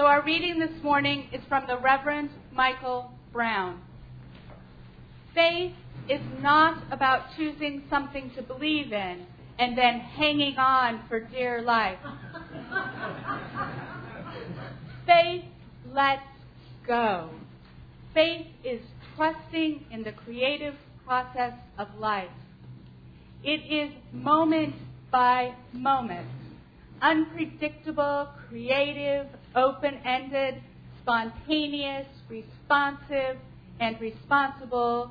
So our reading this morning is from the Reverend Michael Brown. Faith is not about choosing something to believe in and then hanging on for dear life. Faith lets go. Faith is trusting in the creative process of life. It is moment by moment, unpredictable, creative, open ended, spontaneous, responsive, and responsible,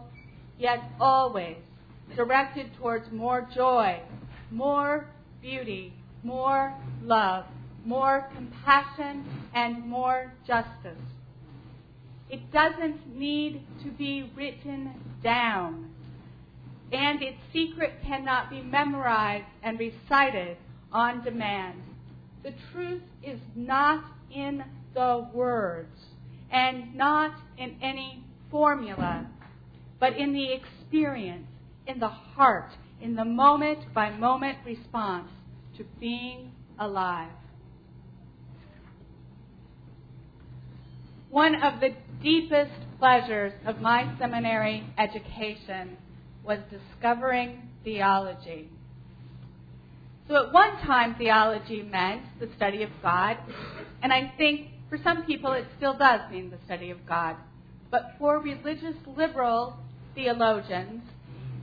yet always directed towards more joy, more beauty, more love, more compassion, and more justice. It doesn't need to be written down, and its secret cannot be memorized and recited on demand. The truth is not in the words and not in any formula, but in the experience, in the heart, in the moment by moment response to being alive. One of the deepest pleasures of my seminary education was discovering theology. So at one time, theology meant the study of God, and I think for some people it still does mean the study of God. But for religious liberal theologians,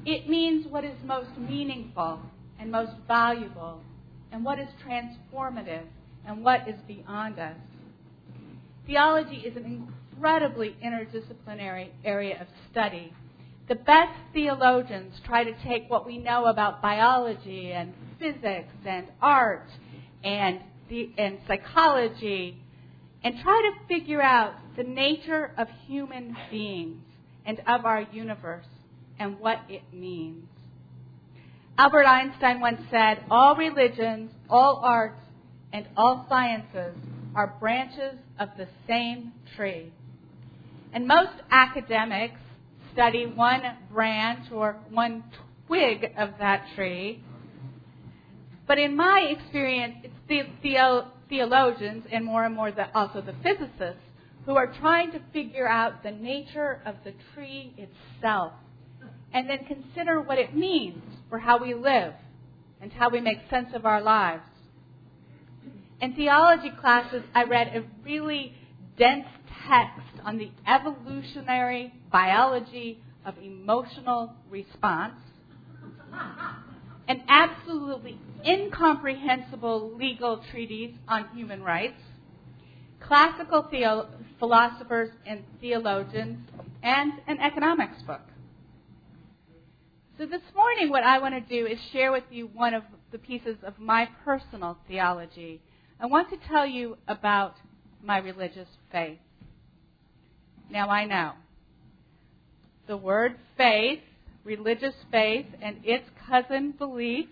it means what is most meaningful and most valuable, and what is transformative, and what is beyond us. Theology is an incredibly interdisciplinary area of study. The best theologians try to take what we know about biology and physics and art and, the, and psychology and try to figure out the nature of human beings and of our universe and what it means. Albert Einstein once said, All religions, all arts, and all sciences are branches of the same tree. And most academics study one branch or one twig of that tree. But in my experience, it's the, the theologians and more and more the, also the physicists who are trying to figure out the nature of the tree itself and then consider what it means for how we live and how we make sense of our lives. In theology classes, I read a really dense text on the evolutionary biology of emotional response, an absolutely incomprehensible legal treatise on human rights, classical theo- philosophers and theologians, and an economics book. So this morning, what I want to do is share with you one of the pieces of my personal theology. I want to tell you about my religious faith. Now I know the word faith, religious faith, and its cousin belief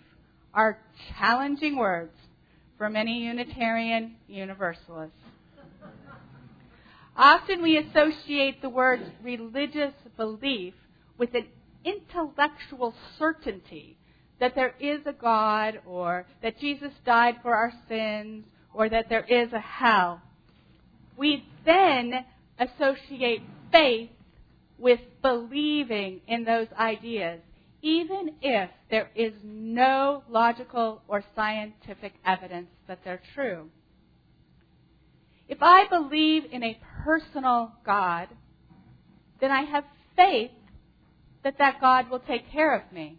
are challenging words for many Unitarian Universalists. Often we associate the words religious belief with an intellectual certainty that there is a God or that Jesus died for our sins or that there is a hell. We then associate faith with believing in those ideas, even if there is no logical or scientific evidence that they're true. If I believe in a personal God, then I have faith that that God will take care of me.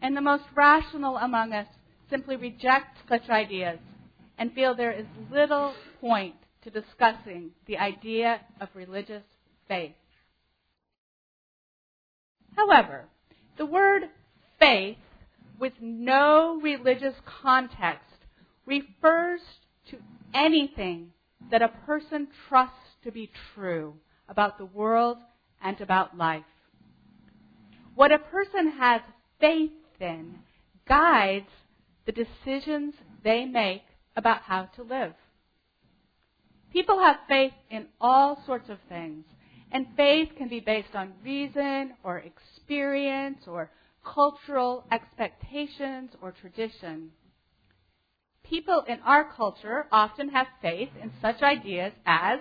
And the most rational among us simply reject such ideas and feel there is little point to discussing the idea of religious faith. However, the word faith with no religious context refers to anything that a person trusts to be true about the world and about life. What a person has faith in guides the decisions they make about how to live. People have faith in all sorts of things, and faith can be based on reason or experience or cultural expectations or tradition. people in our culture often have faith in such ideas as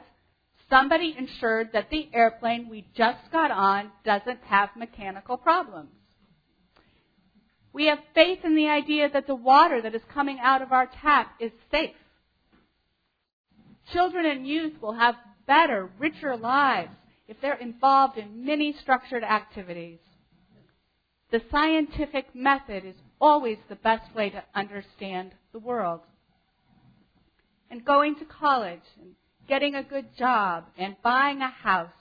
somebody ensured that the airplane we just got on doesn't have mechanical problems. We have faith in the idea that the water that is coming out of our tap is safe. Children and youth will have better, richer lives if they're involved in many structured activities. The scientific method is always the best way to understand the world. And going to college and getting a good job and buying a house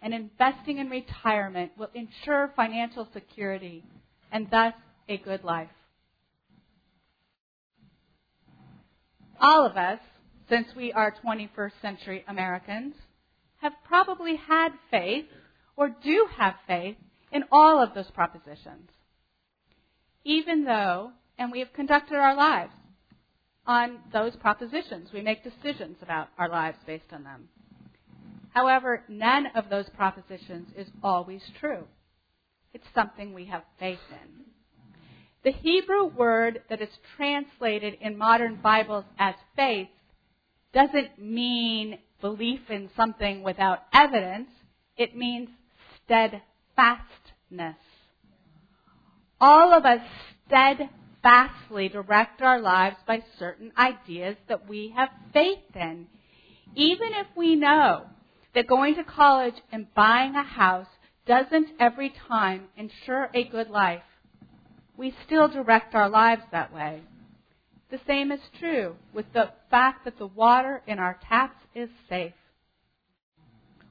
and investing in retirement will ensure financial security and thus a good life. All of us, since we are 21st century Americans, have probably had faith or do have faith in all of those propositions. Even though, and we have conducted our lives on those propositions, we make decisions about our lives based on them. However, none of those propositions is always true. It's something we have faith in. The Hebrew word that is translated in modern Bibles as faith doesn't mean belief in something without evidence. It means steadfastness. All of us steadfastly direct our lives by certain ideas that we have faith in. Even if we know that going to college and buying a house doesn't every time ensure a good life, we still direct our lives that way. The same is true with the fact that the water in our taps is safe.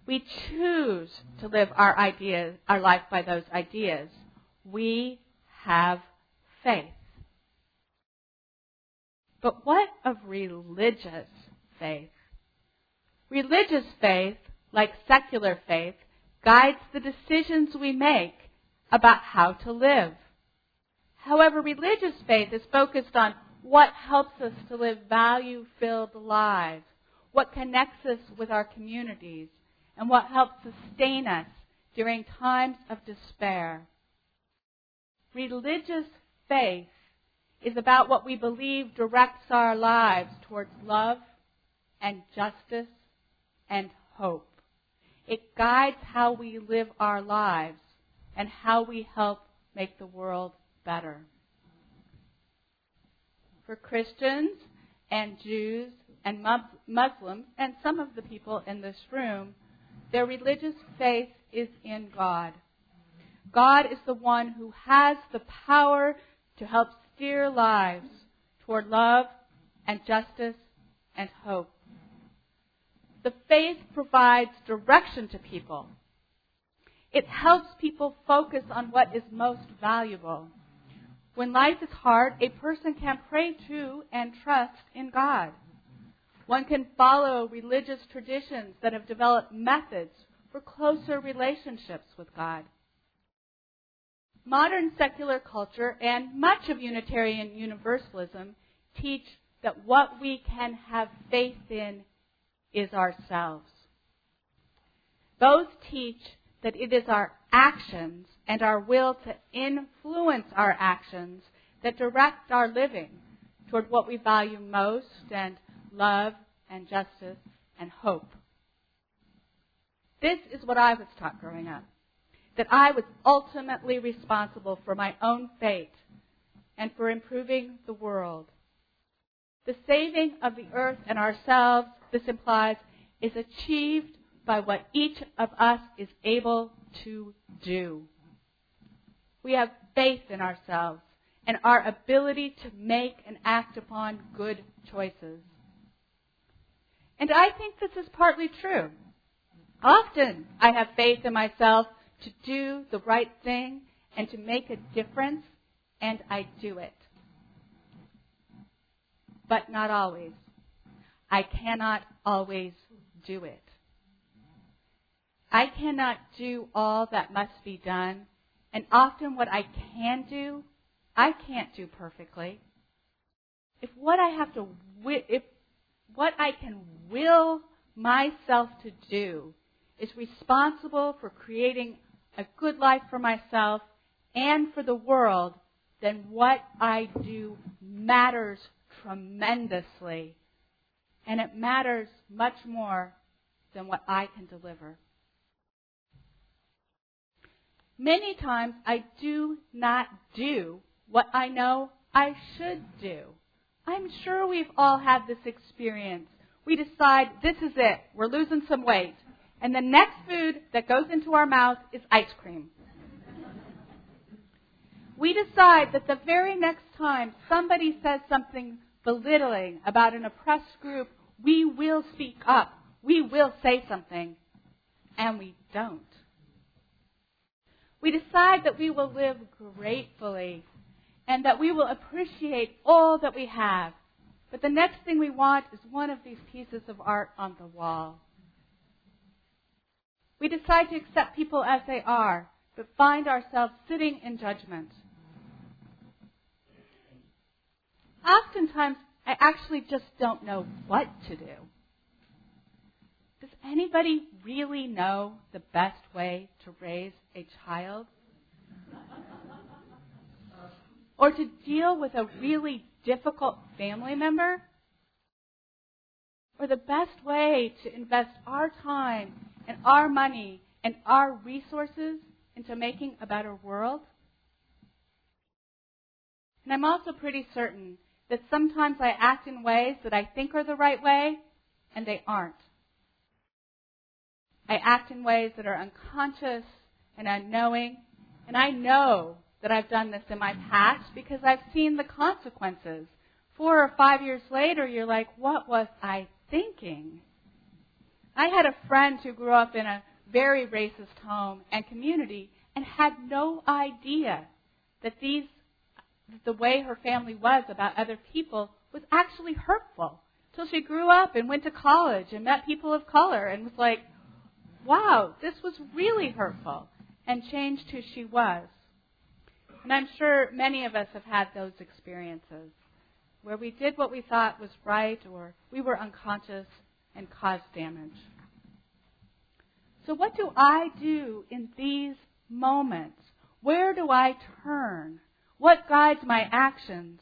We choose to live our ideas, our life by those ideas. We have faith. But what of religious faith? Religious faith, like secular faith, guides the decisions we make about how to live. However, religious faith is focused on what helps us to live value filled lives, what connects us with our communities, and what helps sustain us during times of despair. Religious faith is about what we believe directs our lives towards love and justice and hope. It guides how we live our lives and how we help make the world better. For Christians and Jews and Muslims and some of the people in this room, their religious faith is in God. God is the one who has the power to help steer lives toward love and justice and hope. The faith provides direction to people. It helps people focus on what is most valuable. When life is hard, a person can pray to and trust in God. One can follow religious traditions that have developed methods for closer relationships with God. Modern secular culture and much of Unitarian Universalism teach that what we can have faith in is ourselves. Both teach that it is our actions and our will to influence our actions that direct our living toward what we value most and love and justice and hope. This is what I was taught growing up. That I was ultimately responsible for my own fate and for improving the world. The saving of the earth and ourselves, this implies, is achieved by what each of us is able to do. We have faith in ourselves and our ability to make and act upon good choices. And I think this is partly true. Often I have faith in myself to do the right thing and to make a difference, and I do it. But not always. I cannot always do it. I cannot do all that must be done and often what I can do, I can't do perfectly. If what I have to, if what I can will myself to do is responsible for creating a good life for myself and for the world, then what I do matters tremendously. And it matters much more than what I can deliver. Many times I do not do what I know I should do. I'm sure we've all had this experience. We decide this is it. We're losing some weight. And the next food that goes into our mouth is ice cream. we decide that the very next time somebody says something belittling about an oppressed group, we will speak up. We will say something. And we don't. We decide that we will live gratefully and that we will appreciate all that we have. But the next thing we want is one of these pieces of art on the wall. We decide to accept people as they are, but find ourselves sitting in judgment. Oftentimes, I actually just don't know what to do. Anybody really know the best way to raise a child? or to deal with a really difficult family member? Or the best way to invest our time and our money and our resources into making a better world? And I'm also pretty certain that sometimes I act in ways that I think are the right way, and they aren't. I act in ways that are unconscious and unknowing, and I know that I've done this in my past because I've seen the consequences. Four or five years later, you're like, what was I thinking? I had a friend who grew up in a very racist home and community and had no idea that these the way her family was about other people was actually hurtful. Till she grew up and went to college and met people of color and was like, wow, this was really hurtful, and changed who she was. And I'm sure many of us have had those experiences where we did what we thought was right or we were unconscious and caused damage. So, what do I do in these moments? Where do I turn? What guides my actions?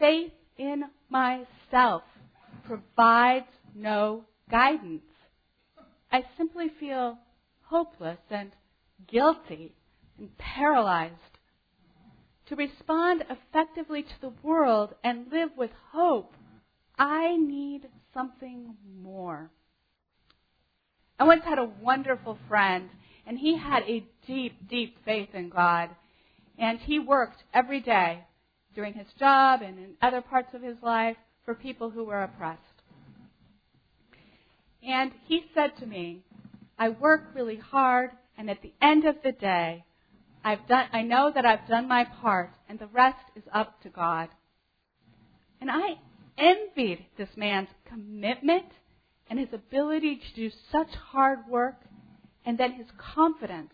Faith in myself provides no guidance. I simply feel hopeless and guilty and paralyzed. To respond effectively to the world and live with hope, I need something more. I once had a wonderful friend, and he had a deep, deep faith in God. And he worked every day during his job and in other parts of his life for people who were oppressed. And he said to me, I work really hard, and at the end of the day, I've done, I know that I've done my part, and the rest is up to God. And I envied this man's commitment and his ability to do such hard work, and then his confidence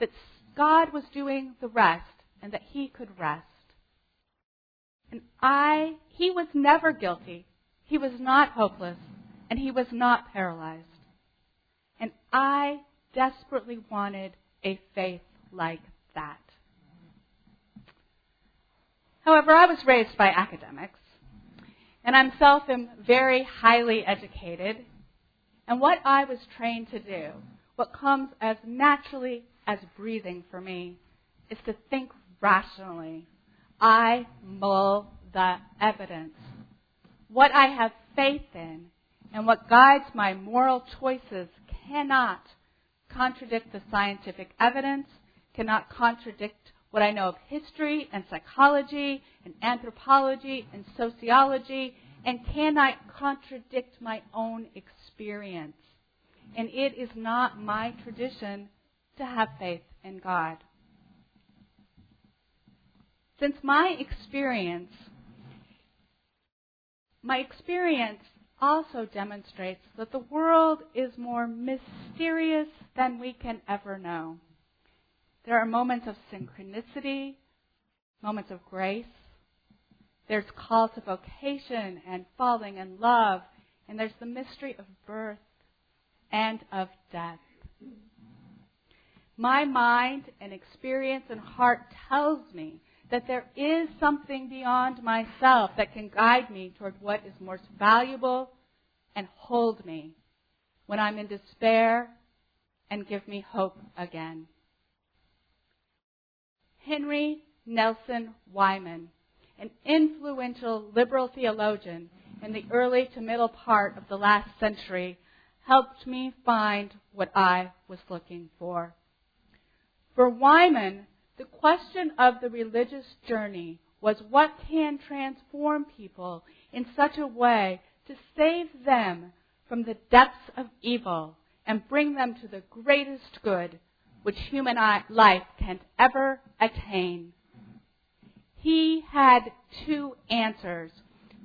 that God was doing the rest and that he could rest. And I, he was never guilty. He was not hopeless and he was not paralyzed. And I desperately wanted a faith like that. However, I was raised by academics, and I myself am very highly educated. And what I was trained to do, what comes as naturally as breathing for me is to think rationally. I mull the evidence. What I have faith in and what guides my moral choices cannot contradict the scientific evidence, cannot contradict what I know of history and psychology and anthropology and sociology, and cannot contradict my own experience. And it is not my tradition to have faith in God. Since my experience, my experience also demonstrates that the world is more mysterious than we can ever know. There are moments of synchronicity, moments of grace. There's call to vocation and falling in love, and there's the mystery of birth and of death. My mind and experience and heart tells me that there is something beyond myself that can guide me toward what is most valuable and hold me when I'm in despair and give me hope again. Henry Nelson Wieman, an influential liberal theologian in the early to middle part of the last century, helped me find what I was looking for. For Wieman, the question of the religious journey was what can transform people in such a way to save them from the depths of evil and bring them to the greatest good which human life can ever attain. He had two answers.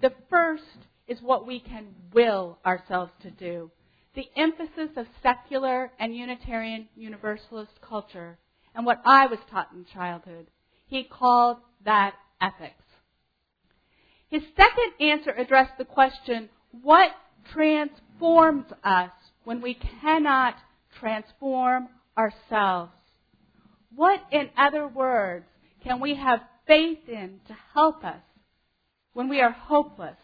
The first is what we can will ourselves to do. The emphasis of secular and Unitarian Universalist culture and what I was taught in childhood. He called that ethics. His second answer addressed the question, what transforms us when we cannot transform ourselves? What, in other words, can we have faith in to help us when we are hopeless,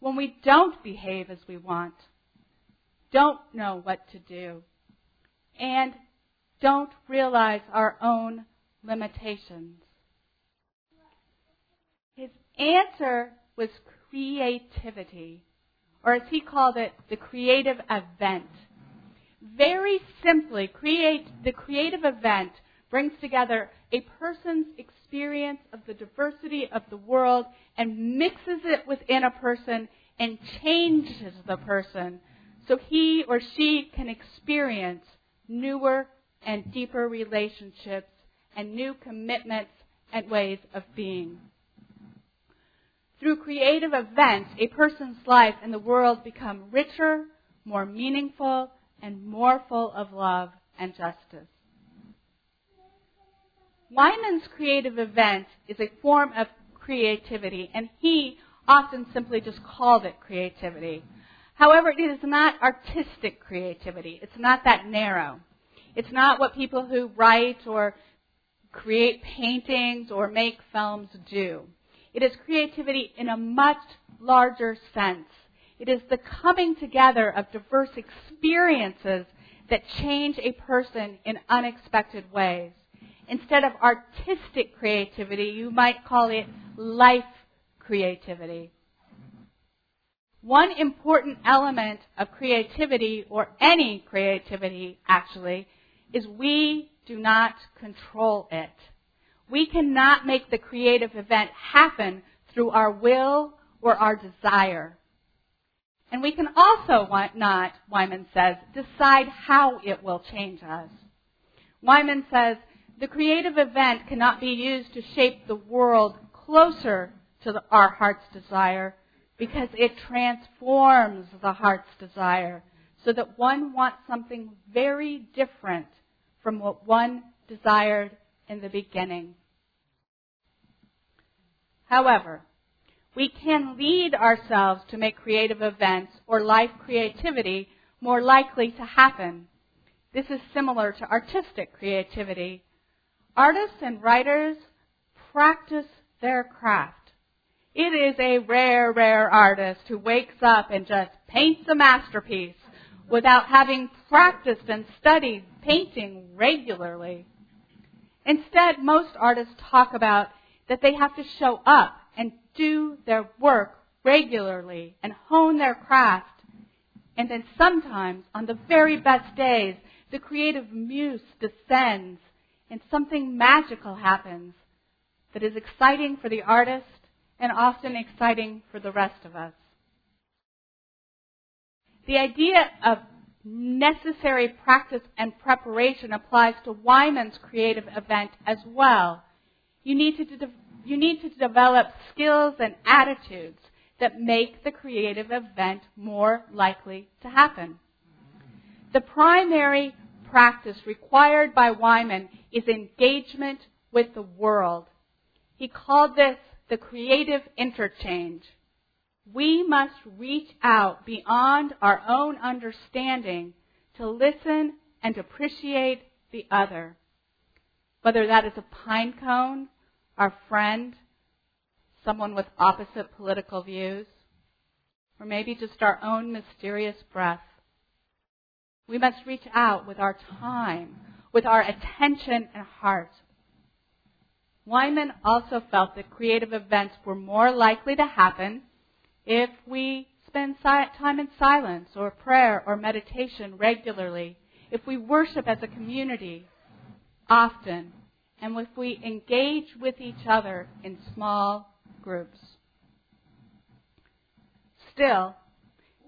when we don't behave as we want, don't know what to do, and don't realize our own limitations? His answer was creativity or as he called it, the creative event. Very simply, create, the creative event brings together a person's experience of the diversity of the world and mixes it within a person and changes the person so he or she can experience newer and deeper relationships and new commitments and ways of being. Through creative events, a person's life and the world become richer, more meaningful, and more full of love and justice. Wieman's creative event is a form of creativity, and he often simply just called it creativity. However, it is not artistic creativity. It's not that narrow. It's not what people who write or create paintings or make films do. It is creativity in a much larger sense. It is the coming together of diverse experiences that change a person in unexpected ways. Instead of artistic creativity, you might call it life creativity. One important element of creativity, or any creativity actually, is we do not control it. We cannot make the creative event happen through our will or our desire. And we can also not, Wieman says, decide how it will change us. Wieman says, the creative event cannot be used to shape the world closer to the, our heart's desire because it transforms the heart's desire so that one wants something very different from what one desired in the beginning. However, we can lead ourselves to make creative events or life creativity more likely to happen. This is similar to artistic creativity. Artists and writers practice their craft. It is a rare, rare artist who wakes up and just paints a masterpiece without having practiced and studied painting regularly. Instead, most artists talk about that they have to show up and do their work regularly and hone their craft. And then sometimes, on the very best days, the creative muse descends and something magical happens that is exciting for the artist and often exciting for the rest of us. The idea of necessary practice and preparation applies to Wieman's creative event as well. You need to, de- you need to develop skills and attitudes that make the creative event more likely to happen. The primary practice required by Wieman is engagement with the world. He called this the creative interchange. We must reach out beyond our own understanding to listen and appreciate the other. Whether that is a pine cone our friend, someone with opposite political views, or maybe just our own mysterious breath. We must reach out with our time, with our attention and heart. Wieman also felt that creative events were more likely to happen if we spend time in silence or prayer or meditation regularly, if we worship as a community often, and if we engage with each other in small groups. Still,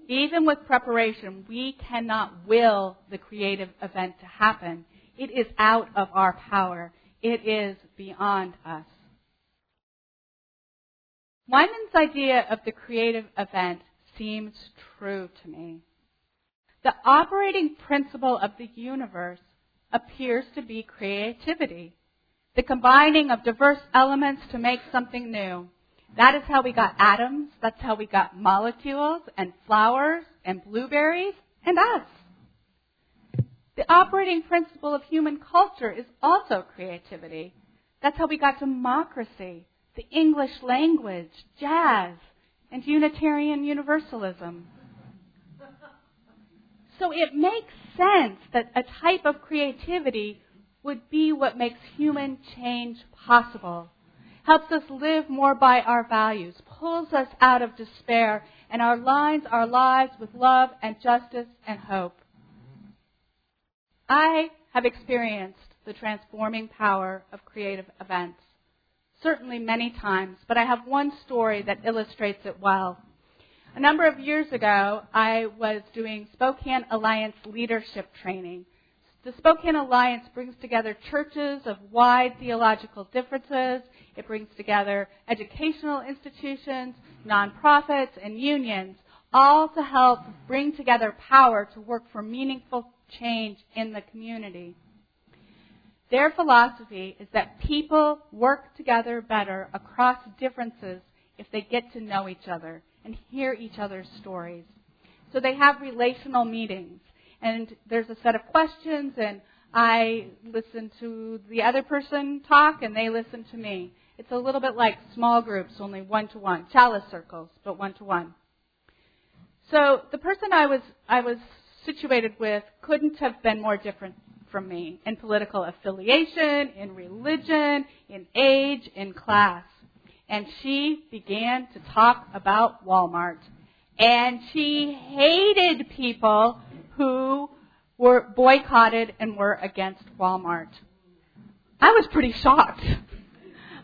even with preparation, we cannot will the creative event to happen. It is out of our power. It is beyond us. Wieman's idea of the creative event seems true to me. The operating principle of the universe appears to be creativity, the combining of diverse elements to make something new. That is how we got atoms, that's how we got molecules and flowers and blueberries and us. The operating principle of human culture is also creativity. That's how we got democracy, the English language, jazz, and Unitarian Universalism. So it makes sense that a type of creativity would be what makes human change possible, helps us live more by our values, pulls us out of despair, and aligns our lives with love and justice and hope. I have experienced the transforming power of creative events certainly many times, but I have one story that illustrates it well. A number of years ago, I was doing Spokane Alliance leadership training. The Spokane Alliance brings together churches of wide theological differences. It brings together educational institutions, nonprofits, and unions, all to help bring together power to work for meaningful change in the community. Their philosophy is that people work together better across differences if they get to know each other and hear each other's stories. So they have relational meetings, and there's a set of questions, and I listen to the other person talk, and they listen to me. It's a little bit like small groups, only one to one, chalice circles, but one to one. So the person I was I was situated with couldn't have been more different from me in political affiliation, in religion, in age, in class. And she began to talk about Walmart. And she hated people who were boycotted and were against Walmart. I was pretty shocked.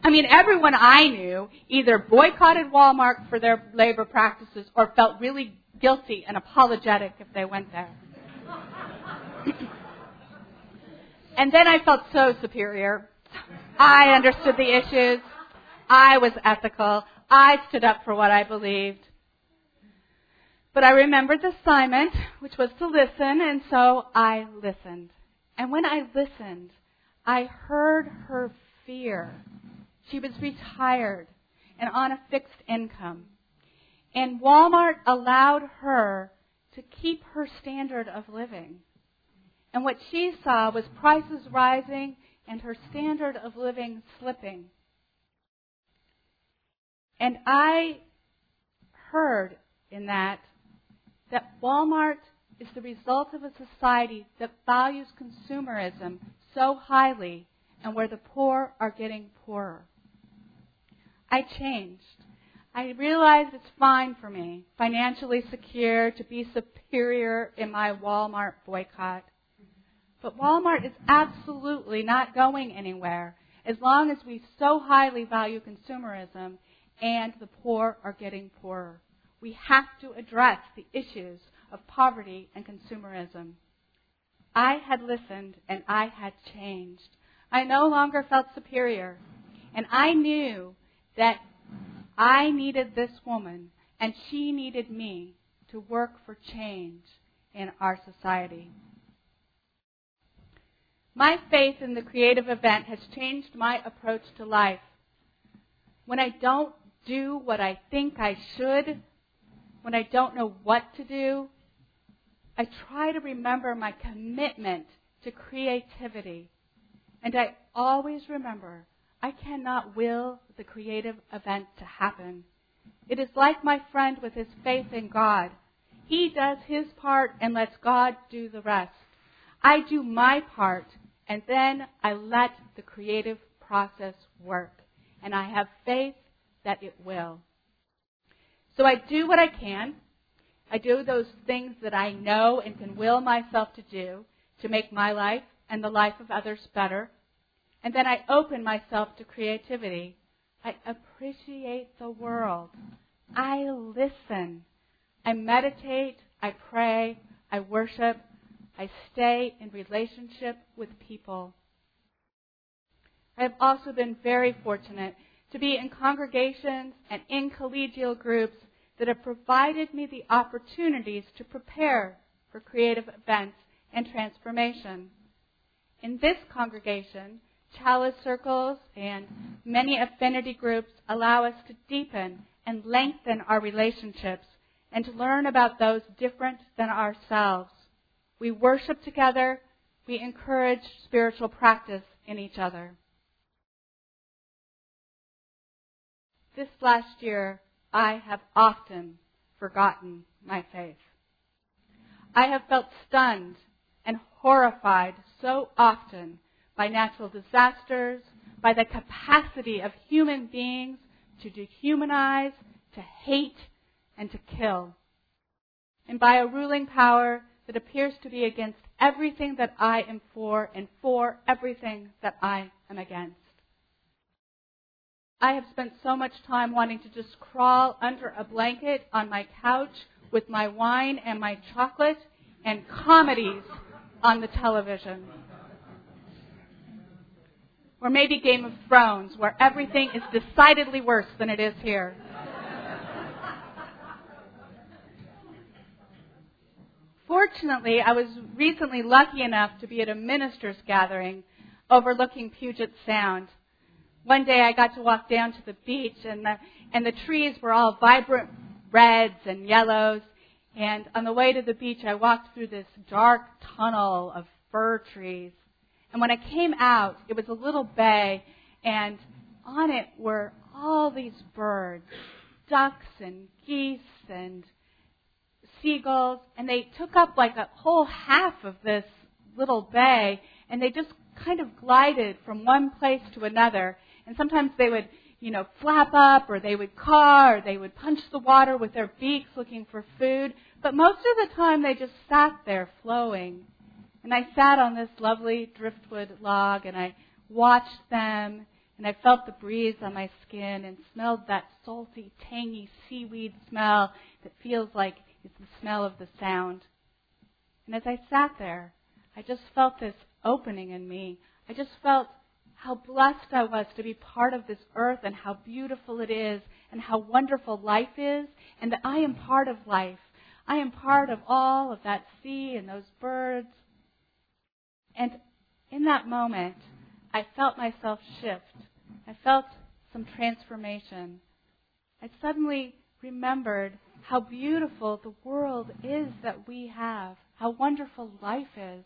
I mean, everyone I knew either boycotted Walmart for their labor practices or felt really guilty and apologetic if they went there. And then I felt so superior. I understood the issues. I was ethical. I stood up for what I believed. But I remembered the assignment, which was to listen, and so I listened. And when I listened, I heard her fear. She was retired and on a fixed income. And Walmart allowed her to keep her standard of living. And what she saw was prices rising and her standard of living slipping. And I heard in that that Walmart is the result of a society that values consumerism so highly and where the poor are getting poorer. I changed. I realized it's fine for me, financially secure, to be superior in my Walmart boycott. But Walmart is absolutely not going anywhere as long as we so highly value consumerism and the poor are getting poorer. We have to address the issues of poverty and consumerism. I had listened and I had changed. I no longer felt superior. And I knew that I needed this woman and she needed me to work for change in our society. My faith in the creative event has changed my approach to life. When I don't do what I think I should, when I don't know what to do, I try to remember my commitment to creativity. And I always remember I cannot will the creative event to happen. It is like my friend with his faith in God. He does his part and lets God do the rest. I do my part and then I let the creative process work. And I have faith that it will. So I do what I can. I do those things that I know and can will myself to do to make my life and the life of others better. And then I open myself to creativity. I appreciate the world. I listen. I meditate. I pray. I worship. I stay in relationship with people. I have also been very fortunate to be in congregations and in collegial groups that have provided me the opportunities to prepare for creative events and transformation. In this congregation, chalice circles and many affinity groups allow us to deepen and lengthen our relationships and to learn about those different than ourselves. We worship together. We encourage spiritual practice in each other. This last year, I have often forgotten my faith. I have felt stunned and horrified so often by natural disasters, by the capacity of human beings to dehumanize, to hate, and to kill, and by a ruling power that appears to be against everything that I am for and for everything that I am against. I have spent so much time wanting to just crawl under a blanket on my couch with my wine and my chocolate and comedies on the television. Or maybe Game of Thrones, where everything is decidedly worse than it is here. Fortunately, I was recently lucky enough to be at a minister's gathering overlooking Puget Sound. One day I got to walk down to the beach and the, and the trees were all vibrant reds and yellows. And on the way to the beach, I walked through this dark tunnel of fir trees. And when I came out, it was a little bay, and on it were all these birds ducks and geese and seagulls, and they took up like a whole half of this little bay, and they just kind of glided from one place to another. And sometimes they would, you know, flap up, or they would caw, or they would punch the water with their beaks looking for food. But most of the time they just sat there flowing. And I sat on this lovely driftwood log, and I watched them, and I felt the breeze on my skin, and smelled that salty, tangy seaweed smell that feels like it's the smell of the sound. And as I sat there, I just felt this opening in me. I just felt how blessed I was to be part of this earth and how beautiful it is and how wonderful life is and that I am part of life. I am part of all of that sea and those birds. And in that moment, I felt myself shift. I felt some transformation. I suddenly remembered how beautiful the world is that we have, how wonderful life is,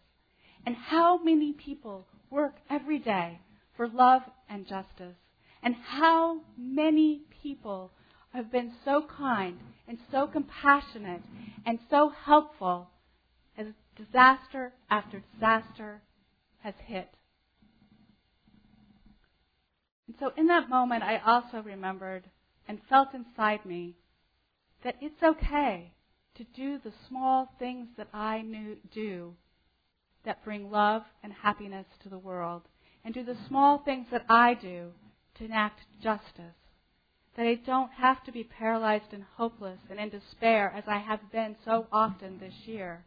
and how many people work every day for love and justice, and how many people have been so kind and so compassionate and so helpful as disaster after disaster has hit. And so in that moment, I also remembered and felt inside me that it's okay to do the small things that I knew, do that bring love and happiness to the world, and do the small things that I do to enact justice. That I don't have to be paralyzed and hopeless and in despair as I have been so often this year.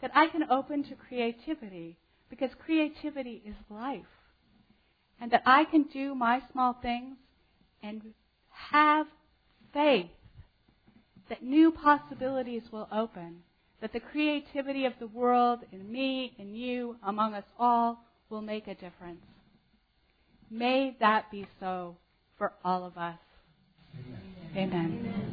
That I can open to creativity because creativity is life. And that I can do my small things and have faith that new possibilities will open, that the creativity of the world in me, in you, among us all will make a difference. May that be so for all of us. Amen. Amen.